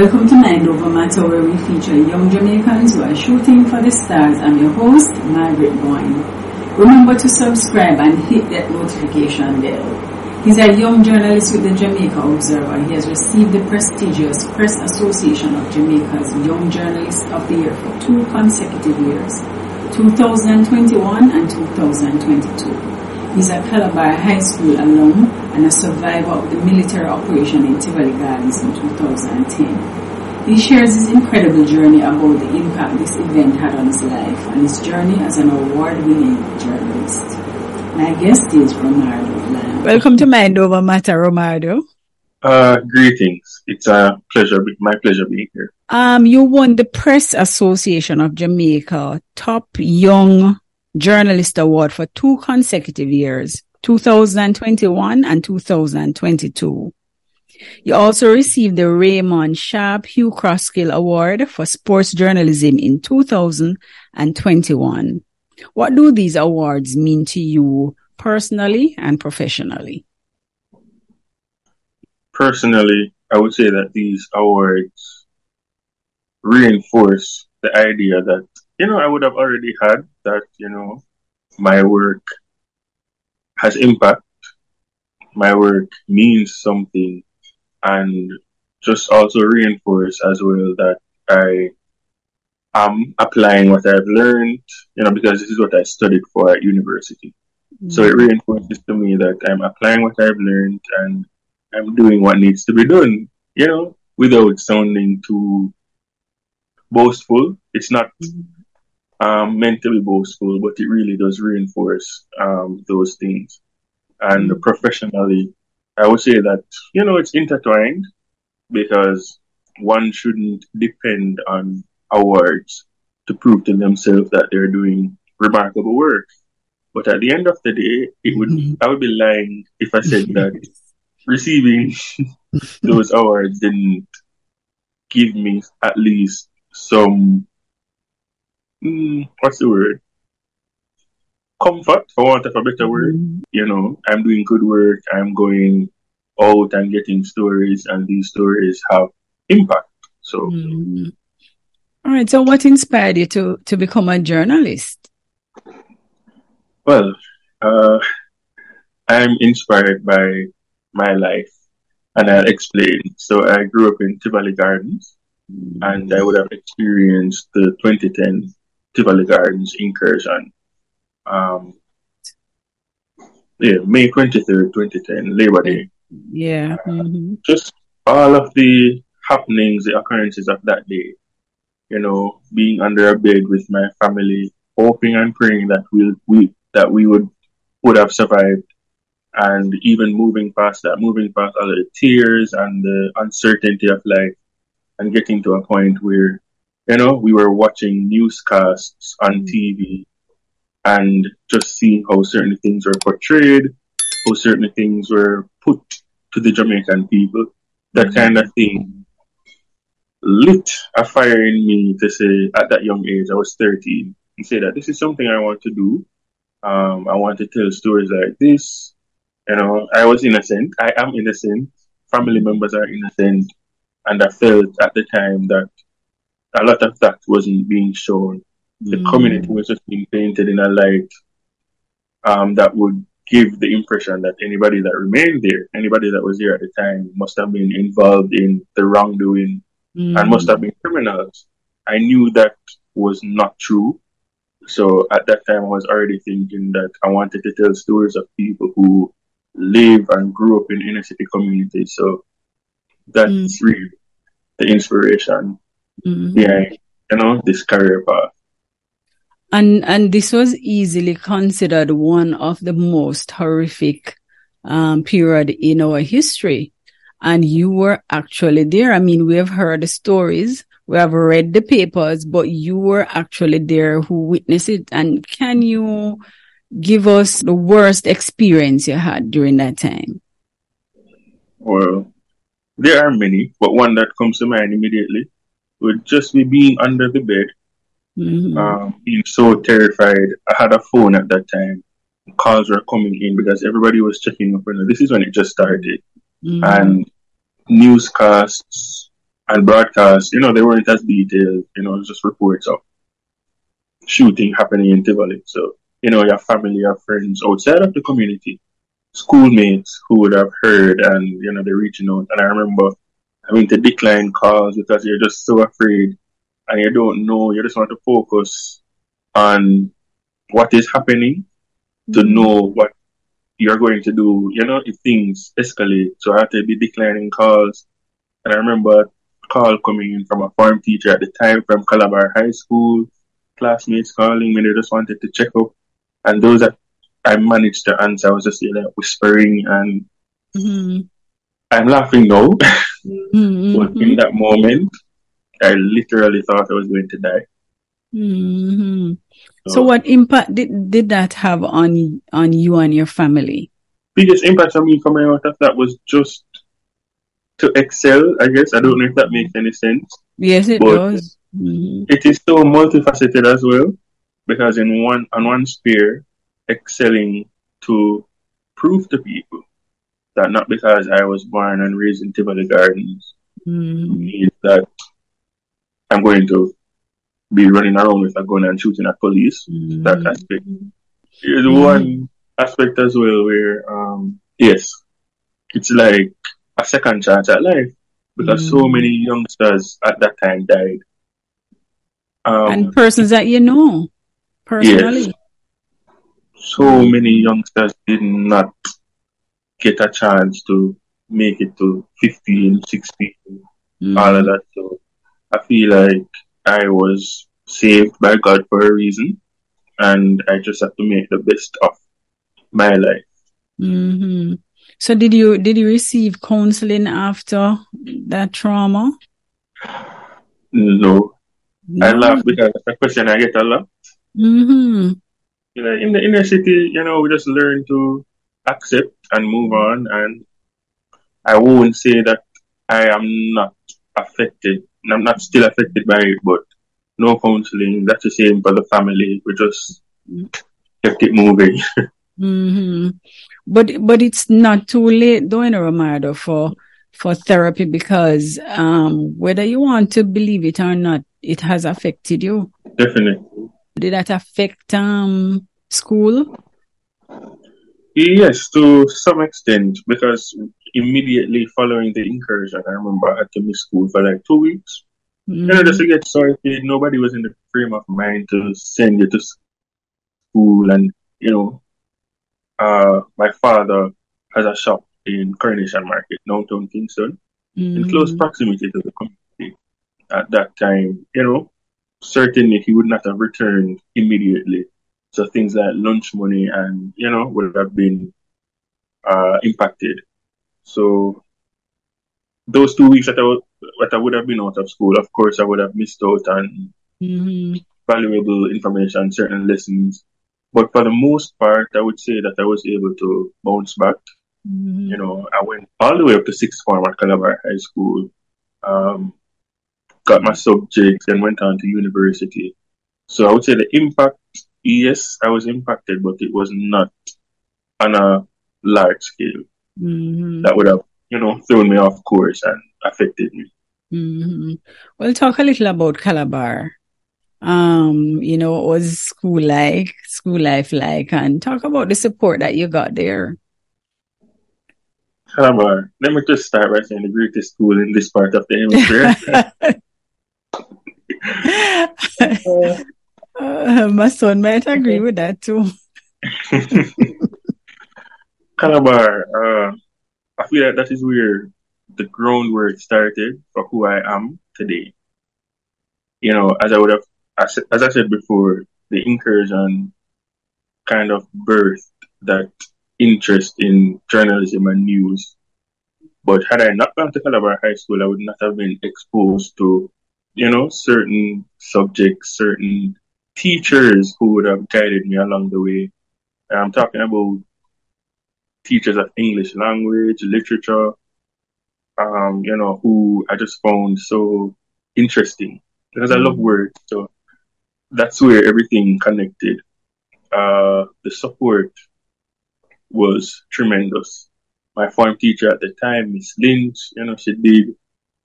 Welcome to Mind Over Matter, where we feature young Jamaicans who are shooting for the stars. I'm your host, Margaret Boyne. Remember to subscribe and hit that notification bell. He's a young journalist with the Jamaica Observer. He has received the prestigious Press Association of Jamaica's Young Journalist of the Year for two consecutive years, 2021 and 2022. He's a Calabar High School alum and a survivor of the military operation in Tivoli Gardens in 2010. He shares his incredible journey about the impact this event had on his life and his journey as an award-winning journalist. My guest is Romardo Lamb. Welcome to Mind Over Matter, Romardo. Uh, greetings. It's a pleasure, my pleasure being here. Um, you won the Press Association of Jamaica Top Young Journalist Award for two consecutive years, 2021 and 2022. You also received the Raymond Sharpe Hugh Crosskill Award for Sports Journalism in 2021. What do these awards mean to you personally and professionally? Personally, I would say that these awards reinforce the idea that you know, I would have already had that, you know, my work has impact. My work means something and just also reinforce as well that I am applying what I've learned, you know, because this is what I studied for at university. Mm-hmm. So it reinforces to me that I'm applying what I've learned and I'm doing what needs to be done, you know, without sounding too boastful. It's not mm-hmm um, to boastful, but it really does reinforce um, those things. And mm-hmm. professionally, I would say that, you know, it's intertwined because one shouldn't depend on awards to prove to themselves that they're doing remarkable work. But at the end of the day, it would mm-hmm. I would be lying if I said that receiving those awards didn't give me at least some mm, what's the word? Comfort, for want of a better word. Mm. You know, I'm doing good work. I'm going out and getting stories, and these stories have impact. So, mm. all right. So, what inspired you to to become a journalist? Well, uh, I'm inspired by my life, and I'll explain. So, I grew up in Tivoli Gardens, and I would have experienced the 2010 Tivoli Gardens incursion. Um, yeah, May 23rd, 2010, Labor Day. Yeah. Uh, mm-hmm. Just all of the happenings, the occurrences of that day. You know, being under a bed with my family, hoping and praying that we'll, we that we would would have survived, and even moving past that, moving past all the tears and the uncertainty of life, and getting to a point where you know, we were watching newscasts on mm. TV and just seeing how certain things were portrayed, how certain things were put to the Jamaican people. That mm. kind of thing lit a fire in me to say at that young age, I was 13, and say that this is something I want to do. Um, I want to tell stories like this. You know, I was innocent. I am innocent. Family members are innocent. And I felt at the time that a lot of that wasn't being shown. The mm. community was just being painted in a light um, that would give the impression that anybody that remained there, anybody that was there at the time, must have been involved in the wrongdoing mm. and must have been criminals. I knew that was not true. So at that time, I was already thinking that I wanted to tell stories of people who live and grew up in inner city communities. So that's mm. really the inspiration mm-hmm. behind, you know, this career path. And and this was easily considered one of the most horrific um, period in our history. And you were actually there. I mean, we have heard the stories, we have read the papers, but you were actually there who witnessed it. And can you give us the worst experience you had during that time? Well, there are many, but one that comes to mind immediately would just be being under the bed, mm-hmm. um, being so terrified. I had a phone at that time. Calls were coming in because everybody was checking up. This is when it just started, mm-hmm. and newscasts and broadcasts, you know, they weren't as detailed, you know, just reports of shooting happening in Tivoli. So, you know, your family, your friends outside of the community, schoolmates who would have heard and, you know, they're reaching out. And I remember having to decline calls because you're just so afraid and you don't know, you just want to focus on what is happening to mm-hmm. know what you're going to do, you know, if things escalate. So I had to be declining calls. And I remember a call coming in from a form teacher at the time from Calabar High School, classmates calling me, they just wanted to check up. And those that I managed to answer, I was just like whispering and mm-hmm. I'm laughing now. mm-hmm. but in that moment, I literally thought I was going to die. Mm-hmm. So, so, what impact did, did that have on on you and your family? Biggest impact on me coming out of that was just to excel. I guess I don't know if that makes any sense. Yes, it does. Mm-hmm. It is so multifaceted as well, because in one on one sphere, excelling to prove to people that not because I was born and raised in Tivoli Gardens mm-hmm. means that I'm going to be running around with a gun and shooting at police. Mm-hmm. That aspect. There's mm-hmm. one aspect as well where, um, yes, it's like a second chance at life because mm-hmm. so many youngsters at that time died. Um, and persons that you know personally. Yes, so many youngsters did not get a chance to make it to 15, 16, mm-hmm. all of that. So I feel like I was saved by God for a reason, and I just have to make the best of my life. Mm-hmm. So did you did you receive counseling after that trauma? No, no. I laugh because that's a question I get a lot. Mm-hmm. You know, in the inner city, you know, we just learn to accept and move on, and I won't say that I am not affected I'm not still affected by it, but no counseling. That's the same for the family. We just kept it moving. mm-hmm. But but it's not too late, though, in Romardo for for therapy because um, whether you want to believe it or not, it has affected you. Definitely. Did that affect um, school? Yes, to some extent, because immediately following the incursion, I remember I had to miss school for like two weeks. Mm-hmm. You know, just to get started, nobody was in the frame of mind to send you to school. And, you know, uh, my father has a shop in Coronation Market, downtown Kingston, mm-hmm. in close proximity to the community. At that time, you know, certainly he would not have returned immediately. So things like lunch money and, you know, would have been uh, impacted. So those two weeks that I, would, that I would have been out of school, of course, I would have missed out on mm-hmm. valuable information, certain lessons. But for the most part, I would say that I was able to bounce back. Mm-hmm. You know, I went all the way up to sixth form at Calabar High School, um, got my subjects, and went on to university. So I would say the impact, yes, I was impacted, but it was not on a large scale mm-hmm. that would have, you know, thrown me off course and affected me. Mm-hmm. Well, talk a little about Calabar. Um, you know, what was school like, school life like, and talk about the support that you got there. Calabar. Let me just start by saying the greatest school in this part of the hemisphere. uh, my son might agree with that too. Calabar, uh, I feel like that is where the groundwork started for who I am today. You know, as I would have, as, as I said before, the incursion kind of birthed that interest in journalism and news. But had I not gone to Calabar High School, I would not have been exposed to, you know, certain subjects, certain teachers who would have guided me along the way. I'm talking about teachers of English language, literature, um, you know, who I just found so interesting because I love mm. words. So that's where everything connected. Uh, the support was tremendous. My form teacher at the time, Miss Lynch, you know, she did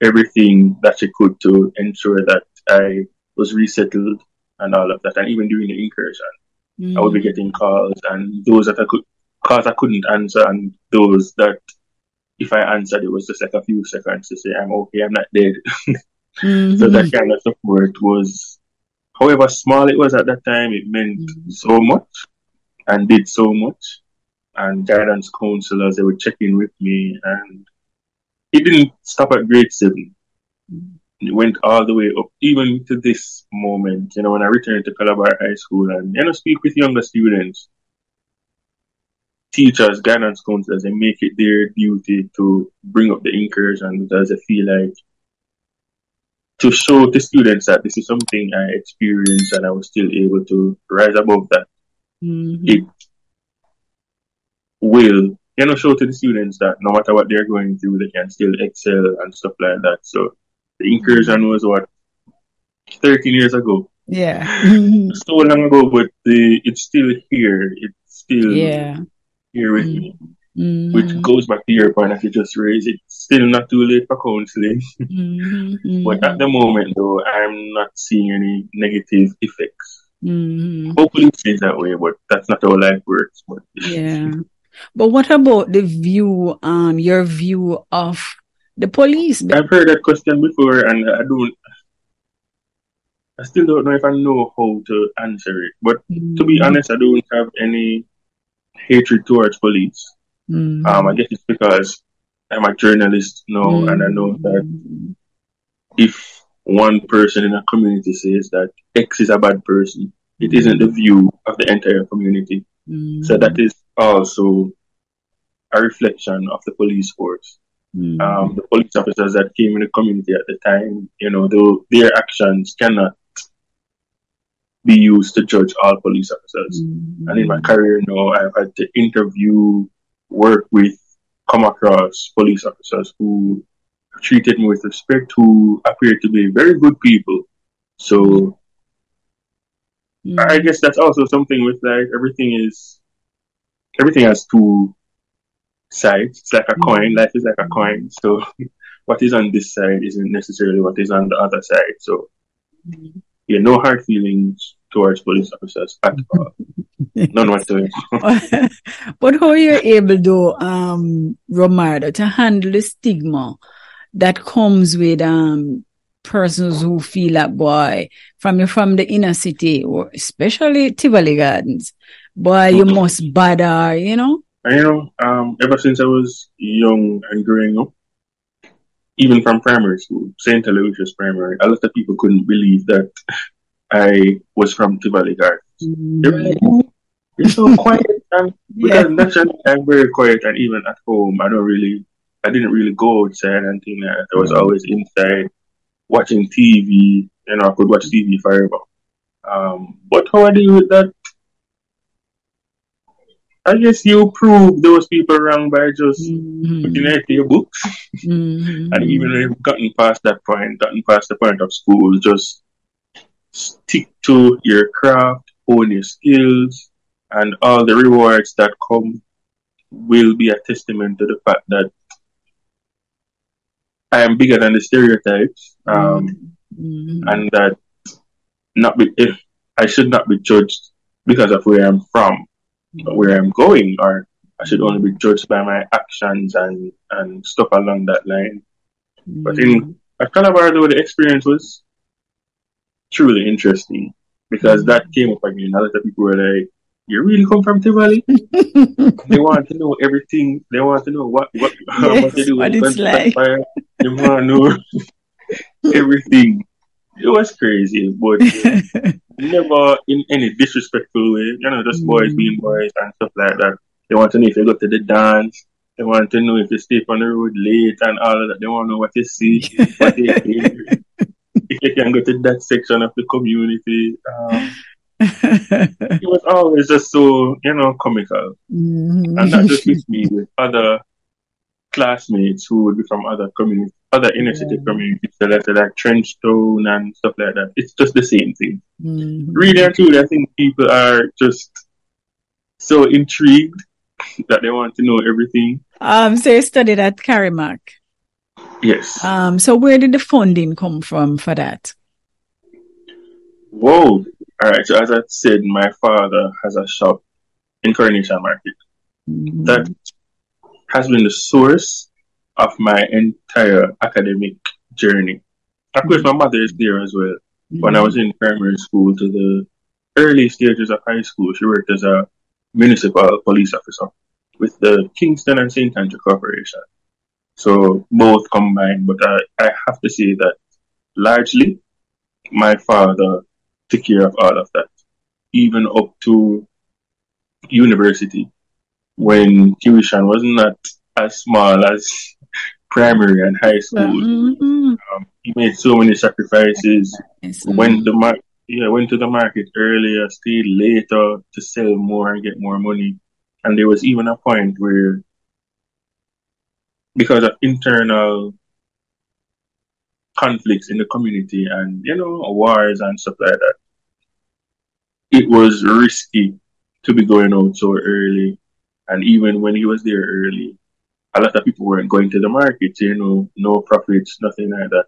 everything that she could to ensure that I was resettled and all of that. And even during the incursion, mm. I would be mm. getting calls and those that I could, calls I couldn't answer and those that if I answered, it was just like a few seconds to say, I'm okay, I'm not dead. mm-hmm. So that kind of support was, however small it was at that time, it meant mm-hmm. so much and did so much. And guidance counselors, they would check in with me and it didn't stop at grade 7 mm-hmm. It went all the way up, even to this moment, you know, when I returned to Calabar High School and, you know, speak with younger students teachers, guidance counselors, they make it their duty to bring up the incursion because they feel like to show the students that this is something I experienced and I was still able to rise above that. Mm-hmm. It will, you know, show to the students that no matter what they're going through, they can still excel and stuff like that. So the incursion was what 13 years ago. Yeah. so long ago, but the, it's still here. It's still yeah here with me. Mm-hmm. Which goes back to your point that you just raised. It's still not too late for counseling. Mm-hmm. but at the moment, though, I'm not seeing any negative effects. Mm-hmm. Hopefully, it stays that way, but that's not how life works. But yeah. But what about the view, um, your view of the police? I've heard that question before, and I don't. I still don't know if I know how to answer it. But to be mm-hmm. honest, I don't have any hatred towards police. Mm-hmm. Um, I guess it's because I'm a journalist now, mm-hmm. and I know that if one person in a community says that X is a bad person, it isn't the view of the entire community. So that is also a reflection of the police force. Mm-hmm. Um, the police officers that came in the community at the time, you know, though their actions cannot be used to judge all police officers. Mm-hmm. And in my career you now, I've had to interview, work with, come across police officers who treated me with respect, who appeared to be very good people. So mm-hmm. I guess that's also something with like everything is everything has two sides. It's like a mm-hmm. coin. Life is like a coin. So what is on this side isn't necessarily what is on the other side. So mm-hmm. yeah, no hard feelings towards police officers at all. None whatsoever. but how are you able to, um, Romardo, to handle the stigma that comes with, um, persons who feel that boy from from the inner city or especially Tivoli Gardens, boy, you must bother, you know? And, you know, um, ever since I was young and growing up, even from primary school, St. Aloysius Primary, a lot of people couldn't believe that I was from Tivoli Gardens. Mm-hmm. You're so quiet, and because yeah. naturally I'm very quiet, and even at home, I don't really, I didn't really go outside and things like that. I was always inside watching TV. You know, I could watch TV forever. Um, but how I deal with that? I guess you prove those people wrong by just mm-hmm. looking at your books. Mm-hmm. and even if you've gotten past that point, gotten past the point of school, just stick to your craft, own your skills, and all the rewards that come will be a testament to the fact that I am bigger than the stereotypes, um, mm-hmm. and that not be, if I should not be judged because of where I'm from, where I'm going, or I should only be judged by my actions and, and stuff along that line. Mm-hmm. But in at Calabar, though, the experience was truly interesting because mm-hmm. that came up again. A lot of people were like, "You really come from Tivoli?" they want to know everything. They want to know what what, yes, what they do. What it's like. Fire. They want to know everything. It was crazy, but never in any disrespectful way. You know, just boys mm. being boys and stuff like that. They want to know if you go to the dance. They want to know if you stay on the road late and all of that. They want to know what you see, what they hear if you can go to that section of the community. Um, it was always just so, you know, comical. Mm-hmm. And not just with me, with other classmates who would be from other communities, other inner city communities, so like, like Trenchtown and stuff like that. It's just the same thing. Mm-hmm. Really and truly, I think people are just so intrigued that they want to know everything. Um, so you studied at CARIMAC? Yes. Um, so where did the funding come from for that? Whoa. All right. So as I said, my father has a shop in Coronation Market. Mm-hmm. That has been the source of my entire academic journey. Of course, my mother is there as well. Mm-hmm. When I was in primary school to the early stages of high school, she worked as a municipal police officer with the Kingston and St. Andrew Corporation. So both combined, but I, I have to say that largely my father took care of all of that, even up to university when tuition was not as small as primary and high school. Mm-hmm. Um, he made so many sacrifices. Yes, Went the mar- yeah, went to the market earlier, stayed later to sell more and get more money. And there was even a point where, because of internal conflicts in the community and you know wars and stuff like that, it was risky to be going out so early. And even when he was there early, a lot of people weren't going to the market, you know, no profits, nothing like that.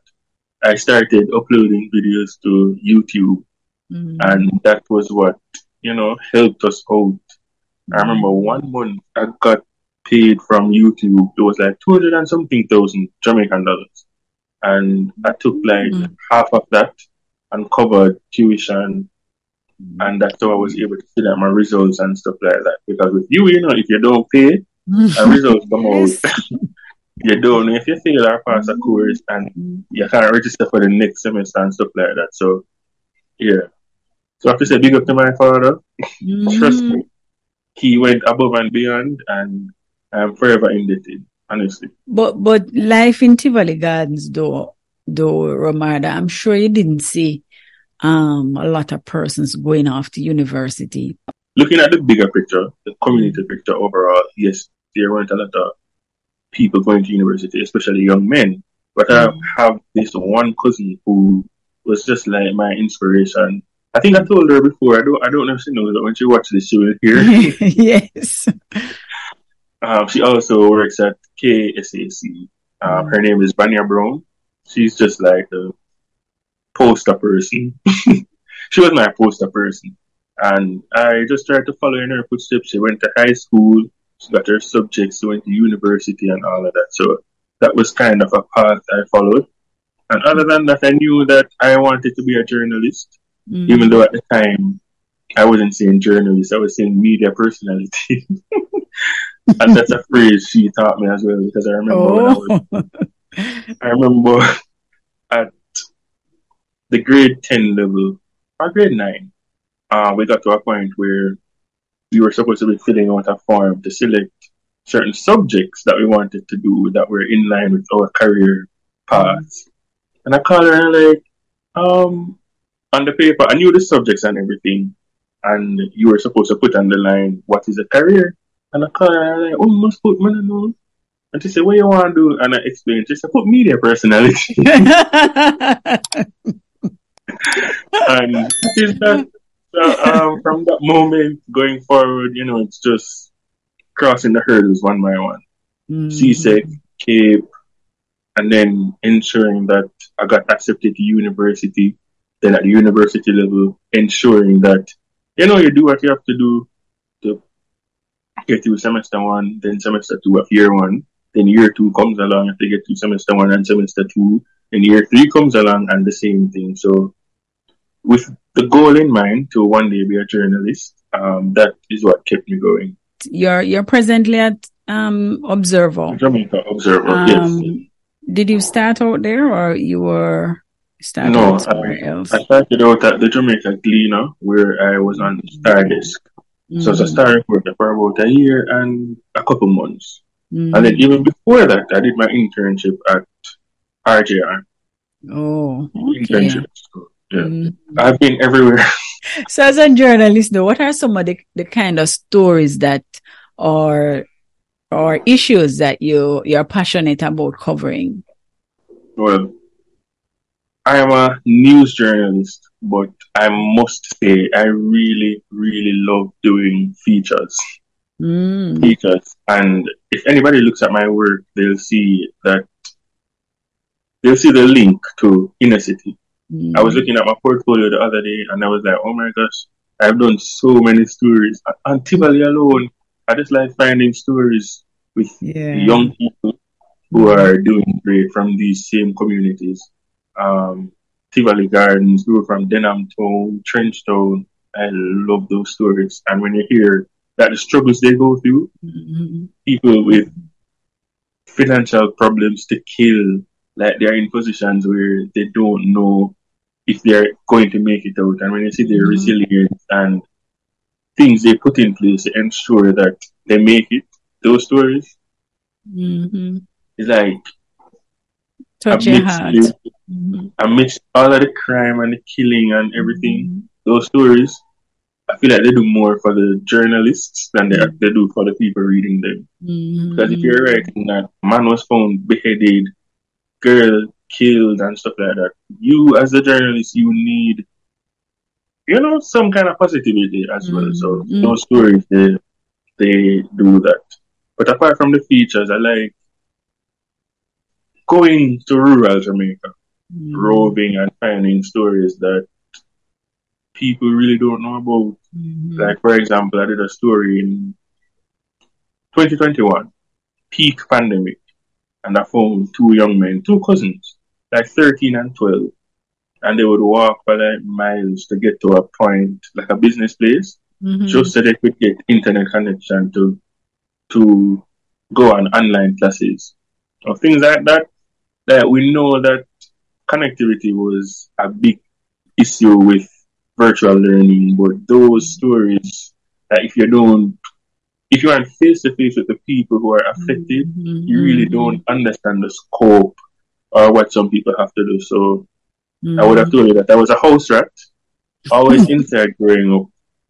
I started uploading videos to YouTube, Mhm. and that was what, you know, helped us out. I remember one month I got paid from YouTube. It was like 200 and something thousand Jamaican dollars. And I took like Mhm. half of that and covered tuition. And that's how I was able to see that my results and stuff like that. Because with you, you know, if you don't pay, and results come out, you don't know if you fail or pass a course and Mhm. you can't register for the next semester and stuff like that. So, yeah. So I have to say big up to my father. Trust Mhm. me. He went above and beyond and I'm forever indebted, honestly. But but life in Tivoli Gardens, though, though Romardo, I'm sure you didn't see um a lot of persons going off to university. Looking at the bigger picture, the community picture overall, yes, there weren't a lot of people going to university, especially young men. But I Mm. have this one cousin who was just like my inspiration. I think I told her before. I don't. I don't know if she knows, but when she watches this, she will hear. yes. Um, she also works at KSAC. Um, Mm. Her name is Banya Brown. She's just like a poster person. she was my poster person. And I just tried to follow in her footsteps. She went to high school. She got her subjects. Went to university and all of that. So that was kind of a path I followed. And other than that, I knew that I wanted to be a journalist, Mhm. even though at the time I wasn't saying journalist, I was saying media personality. and that's a phrase she taught me as well because I remember when I was Oh. I remember at the grade 10 level, or grade 9, uh, we got to a point where we were supposed to be filling out a form to select certain subjects that we wanted to do that were in line with our career paths. And I called her and like, um, on the paper, I knew the subjects and everything. And you were supposed to put on the line, what is a career? And I called her and I'm like, oh, must put, I know. And she said, what you want to do? And I explained, she said, put media personality. and is that, so, um, from that moment going forward, you know, it's just crossing the hurdles one by one. Mhm. CSEC, CAPE, and then ensuring that I got accepted to university. Then at the university level, ensuring that, you know, you do what you have to do to get through semester one, then semester two of year one. Then year two comes along and they get through semester one and semester two. And year three comes along and the same thing. So with the goal in mind to one day be a journalist, um, that is what kept me going. You're you're presently at um Observer. Jamaica Observer, yes. Um, did you start out there or you were started No, somewhere I, else? I started out at the Jamaica Gleaner where I was on Star Desk. So I was a Mhm. star reporter for about a year and a couple months. Mhm. And then even before that, I did my internship at RJR. Oh, okay. Internship. So, yeah. Mhm. I've been everywhere. So as a journalist though, what are some of the, the kind of stories that are or issues that you you're passionate about covering? well, I am a news journalist, but I must say I really, really love doing features. Mm. features. And if anybody looks at my work, they'll see that they'll see the link to inner city. Mm. I was looking at my portfolio the other day and I was like, oh my gosh, I've done so many stories. On Tivoli alone, I just like finding stories with yeah. young people who are doing great from these same communities. Um, Tivoli Gardens, we were from Denham Town, Trenchtown. I love those stories. And when you hear that the struggles they go through, mm-hmm. people with financial problems to kill, like they're in positions where they don't know if they're going to make it out. And when you see their mm-hmm. resilience and things they put in place to ensure that they make it, those stories, mm-hmm. it's like touch. Mm-hmm. Amidst all of the crime and the killing and everything, mm-hmm. those stories, I feel like they do more for the journalists than they, they do for the people reading them. Mm-hmm. Because if you're writing that man was found beheaded, girl killed and stuff like that, you as a journalist, you need, you know, some kind of positivity as well. So Mm-hmm. those stories, they, they do that. But apart from the features, I like going to rural Jamaica, Mm. roving and finding stories that people really don't know about. Mhm. Like, for example, I did a story in 2021, peak pandemic, and I found two young men, two cousins, like 13 and 12, and they would walk for like miles to get to a point, like a business place, Mhm. just so they could get internet connection to to go on online classes or things like that. That we know that connectivity was a big issue with virtual learning, but those stories that if you don't if you aren't face to face with the people who are affected, Mhm. you really don't understand the scope or what some people have to do. So I would have told you that I was a house rat, always inside growing up.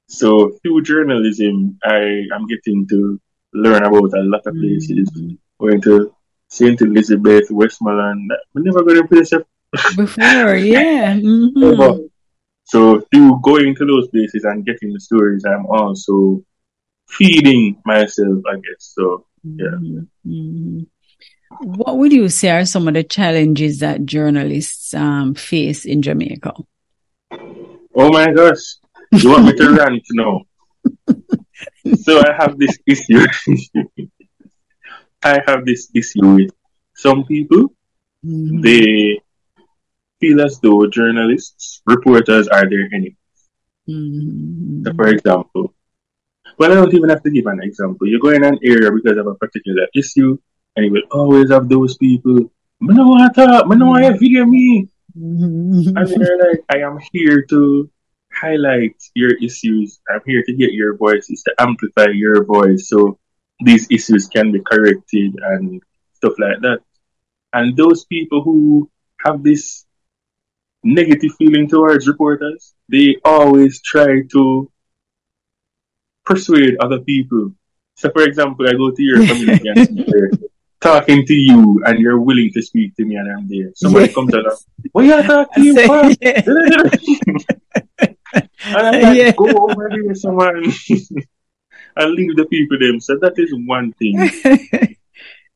So through journalism, I am getting to learn about a lot of places. Mhm. Going to Saint Elizabeth, Westmoreland. We never got to place Before, yeah. Mhm. ever. So through going to those places and getting the stories, I'm also feeding myself, I guess. So yeah. Mhm. What would you say are some of the challenges that journalists um, face in Jamaica? Oh my gosh. You want me to rant now? so I have this issue. I have this issue with some people. Mhm. They feel as though journalists, reporters are their enemies. Mhm. So for example, well, I don't even have to give an example. You go in an area because of a particular issue, and you will always have those people. Want to talk. Want to video me. Mhm. And they're like, I am here to highlight your issues. I'm here to get your voices, to amplify your voice so these issues can be corrected and stuff like that. And those people who have this negative feeling towards reporters, they always try to persuade other people. So, for example, I go to your community and talking to you, and you're willing to speak to me, and I'm there. Somebody Yeah. comes along, what you talking to you Say- for? yeah. and I'm like, Yeah. go over here, someone, and leave the people them. So that is one thing.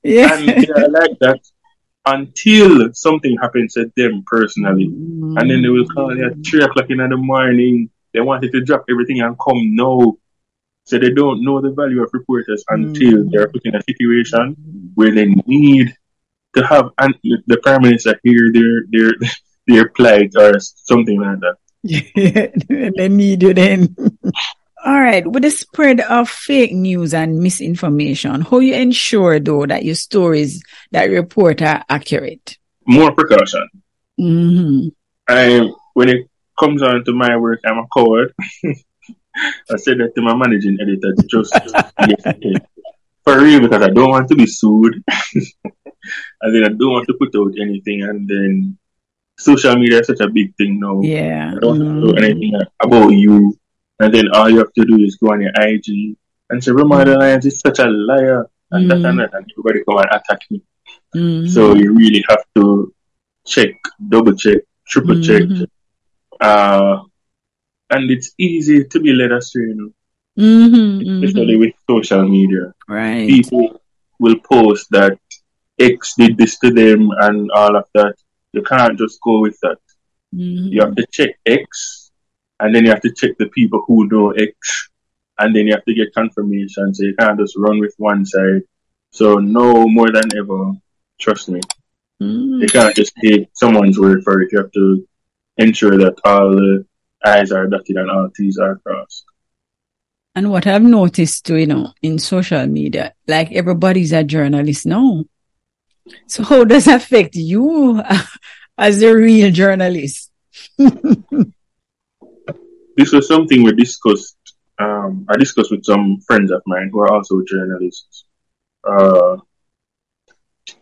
yeah. And they are like that until something happens to them personally. And then they will call you at three o'clock in the morning. They wanted to drop everything and come now. So they don't know the value of reporters until Mm. they're put in a situation where they need to have an, the prime minister hear their their their plight or something like that. they need you then. All right. With the spread of fake news and misinformation, how you ensure though that your stories that you report are accurate? More precaution. Mm-hmm. I when it comes on to my work, I'm a coward. I said that to my managing editor to just yesterday. For real, because I don't want to be sued. and then I don't want to put out anything. And then social media is such a big thing now. Yeah. I don't want to do anything about you. And then all you have to do is go on your IG and say, Romardo Lyons is such a liar. And that and that. And everybody come and attack me. Mhm. So you really have to check, double check, triple check. Mhm. Uh, and it's easy to be led astray, you know, Mhm, mhm. especially with social media. Right. People will post that X did this to them and all of that. You can't just go with that. Mm-hmm. You have to check X, and then you have to check the people who know X, and then you have to get confirmation. So you can't just run with one side. So no more than ever, trust me. Mm. You can't just take someone's word for it. You have to ensure that all the I's are dotted and all T's are crossed. And what I've noticed too, you know, in social media, like everybody's a journalist now. So how does that affect you as a real journalist? This was something we discussed. Um, I discussed with some friends of mine who are also journalists. Uh,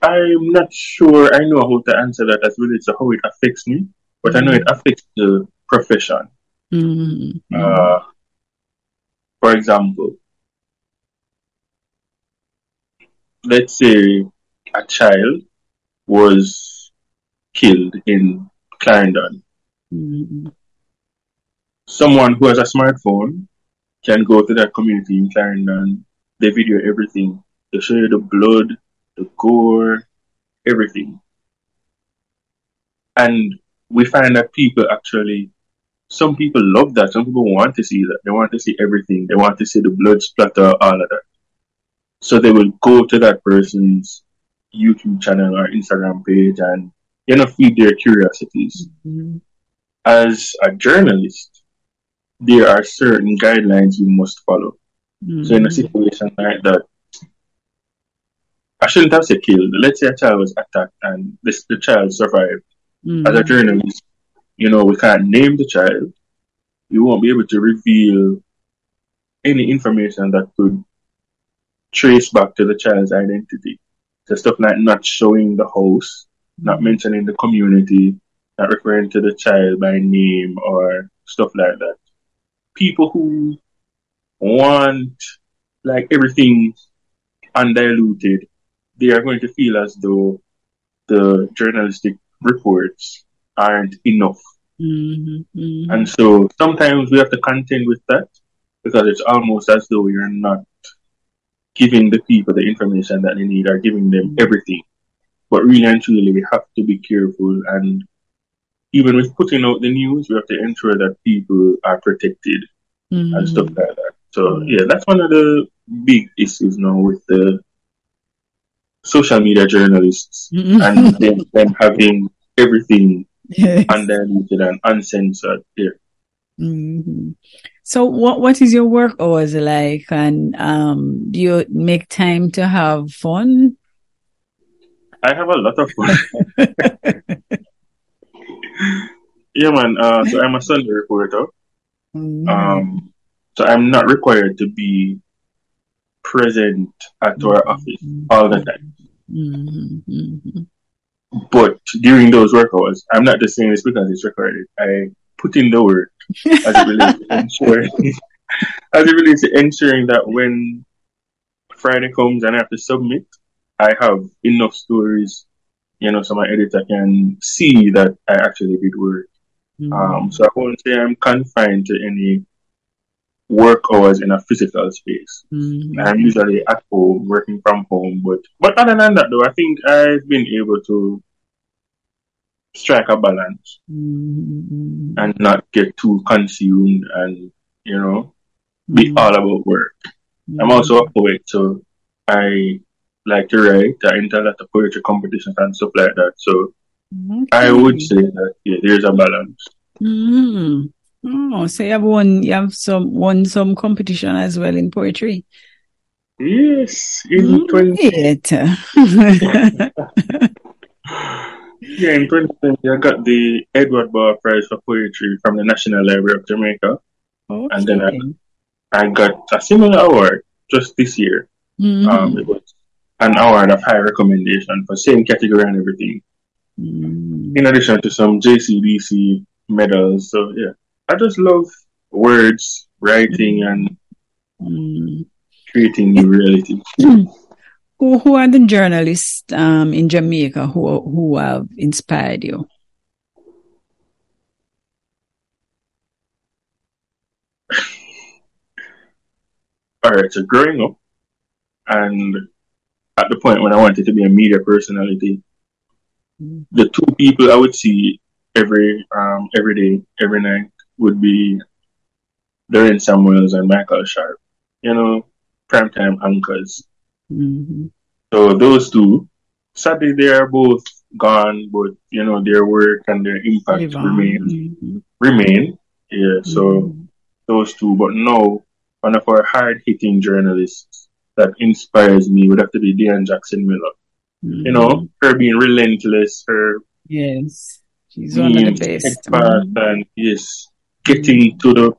I'm not sure I know how to answer that as relates to how it affects me, but I know it affects the profession. Mhm. Uh, for example, let's say a child was killed in Clarendon. Mhm. Someone who has a smartphone can go to that community in Clarendon. They video everything. They show you the blood, the gore, everything. And we find that people actually, some people love that. Some people want to see that. They want to see everything. They want to see the blood splatter, all of that. So they will go to that person's YouTube channel or Instagram page and, you know, feed their curiosities. Mhm. As a journalist, there are certain guidelines you must follow. So in a Mhm. situation like that, I shouldn't have said killed. Let's say a child was attacked and this the child survived. As a Mhm. journalist, you know, we can't name the child. We won't be able to reveal any information that could trace back to the child's identity. So stuff like not showing the house, not mentioning the community, not referring to the child by name or stuff like that. People who want like everything undiluted, they are going to feel as though the journalistic reports aren't enough. Mhm. Mhm. And so sometimes we have to contend with that because it's almost as though you're not giving the people the information that they need or giving them everything. But really and truly, we have to be careful. And even with putting out the news, we have to ensure that people are protected and stuff like that. So yeah, that's one of the big issues now with the social media journalists Mhm. and them, them having everything Yes. and uncensored here. Mhm. So what what is your work hours like and um do you make time to have fun? I have a lot of fun. yeah, man. Uh, so I'm a Sunday reporter. Mhm. Um, so I'm not required to be present at our office all the time. Mhm. But during those work hours, I'm not just saying this because it's recorded. I put in the work as it relates to ensuring, as it relates to ensuring that when Friday comes and I have to submit, I have enough stories, you know, so my editor can see that I actually did work. Um, so I won't say I'm confined to any work hours in a physical space. Mhm. I'm usually at home, working from home, but but other than that, though, I think I've been able to strike a balance Mhm. and not get too consumed and you know be Mhm. all about work. I'm also a poet, so I like to write. I enter a lot of poetry competitions and stuff like that. So I would say that yeah, there's a balance. Oh, so you have won you have some won some competition as well in poetry. Yes, in twenty Great. yeah in 2020 I got the Edward Bauer Prize for poetry from the National Library of Jamaica. And then Okay. I got a similar award just this year. Mhm. Um, it was an award of high recommendation for same category and everything. Mhm. In addition to some JCDC medals. So yeah, I just love words, writing, and Mhm. creating new reality. Who who are the journalists um in Jamaica who who have inspired you? All right, so growing up, and at the point when I wanted to be a media personality, mm-hmm. the two people I would see every um every day, every night would be Doreen Samuels and Michael Sharp. You know, primetime anchors. Mm-hmm. So those two, sadly, they are both gone, but you know their work and their impact remain mm-hmm. remain. Yeah. So mm-hmm. those two, but no, one of our hard hitting journalists that inspires me would have to be Dionne Jackson Miller. Mm-hmm. You know, her being relentless, her yes, she's one of the best. And yes, getting to the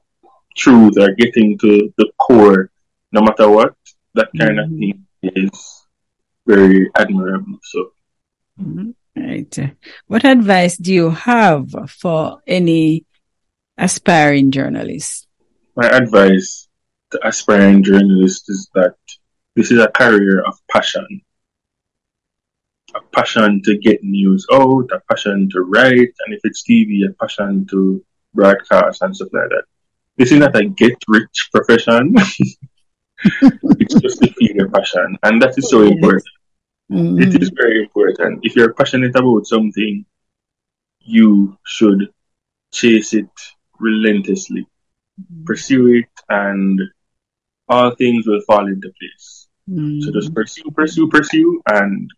truth or getting to the core, no matter what, that kind mm-hmm. of thing is very admirable. So. Mm-hmm. Right. What advice do you have for any aspiring journalist? My advice to aspiring journalists is that this is a career of passion. A passion to get news out, a passion to write, and if it's TV, a passion to broadcast and stuff like that. This is not a get rich profession. it's just to feed your passion. And that is so important. Mm-hmm. It is very important. If you're passionate about something, you should chase it relentlessly, mm-hmm. pursue it, and all things will fall into place. Mm-hmm. So just pursue, pursue, pursue, and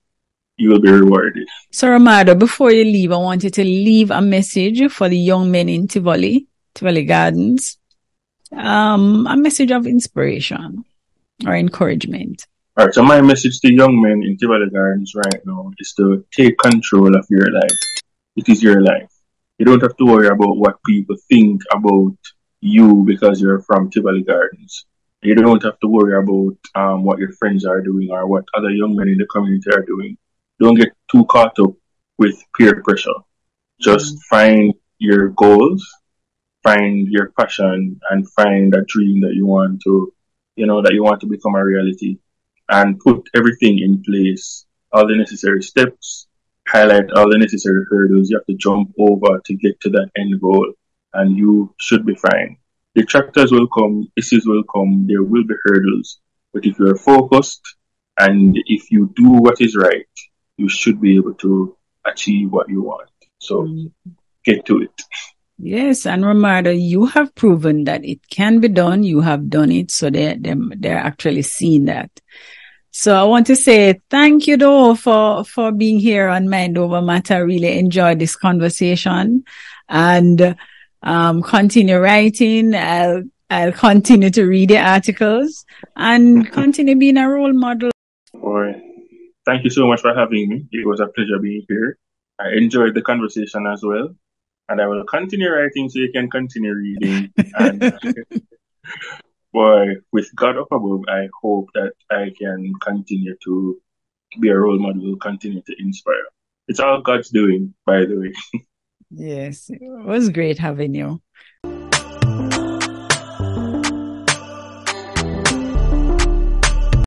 you will be rewarded. So, Romardo, before you leave, I want you to leave a message for the young men in Tivoli, Tivoli Gardens, um, a message of inspiration or encouragement. All right, so my message to young men in Tivoli Gardens right now is to take control of your life. It is your life. You don't have to worry about what people think about you because you're from Tivoli Gardens. You don't have to worry about um, what your friends are doing or what other young men in the community are doing. Don't get too caught up with peer pressure. Just mm-hmm. find your goals, find your passion, and find a dream that you want to, you know, that you want to become a reality and put everything in place, all the necessary steps, highlight all the necessary hurdles you have to jump over to get to that end goal, and you should be fine. Detractors will come, issues will come, there will be hurdles, but if you're focused and if you do what is right, you should be able to achieve what you want. So mm-hmm. get to it. Yes, and Romardo, you have proven that it can be done. You have done it, so they they they're actually seeing that. So I want to say thank you though for, for being here on Mind Over Matter. Really enjoyed this conversation and, um, continue writing. I'll, I'll continue to read the articles and continue being a role model. Boy, thank you so much for having me. It was a pleasure being here. I enjoyed the conversation as well. And I will continue writing so you can continue reading. and, boy, with God up above, I hope that I can continue to be a role model, continue to inspire. It's all God's doing, by the way. yes, it was great having you.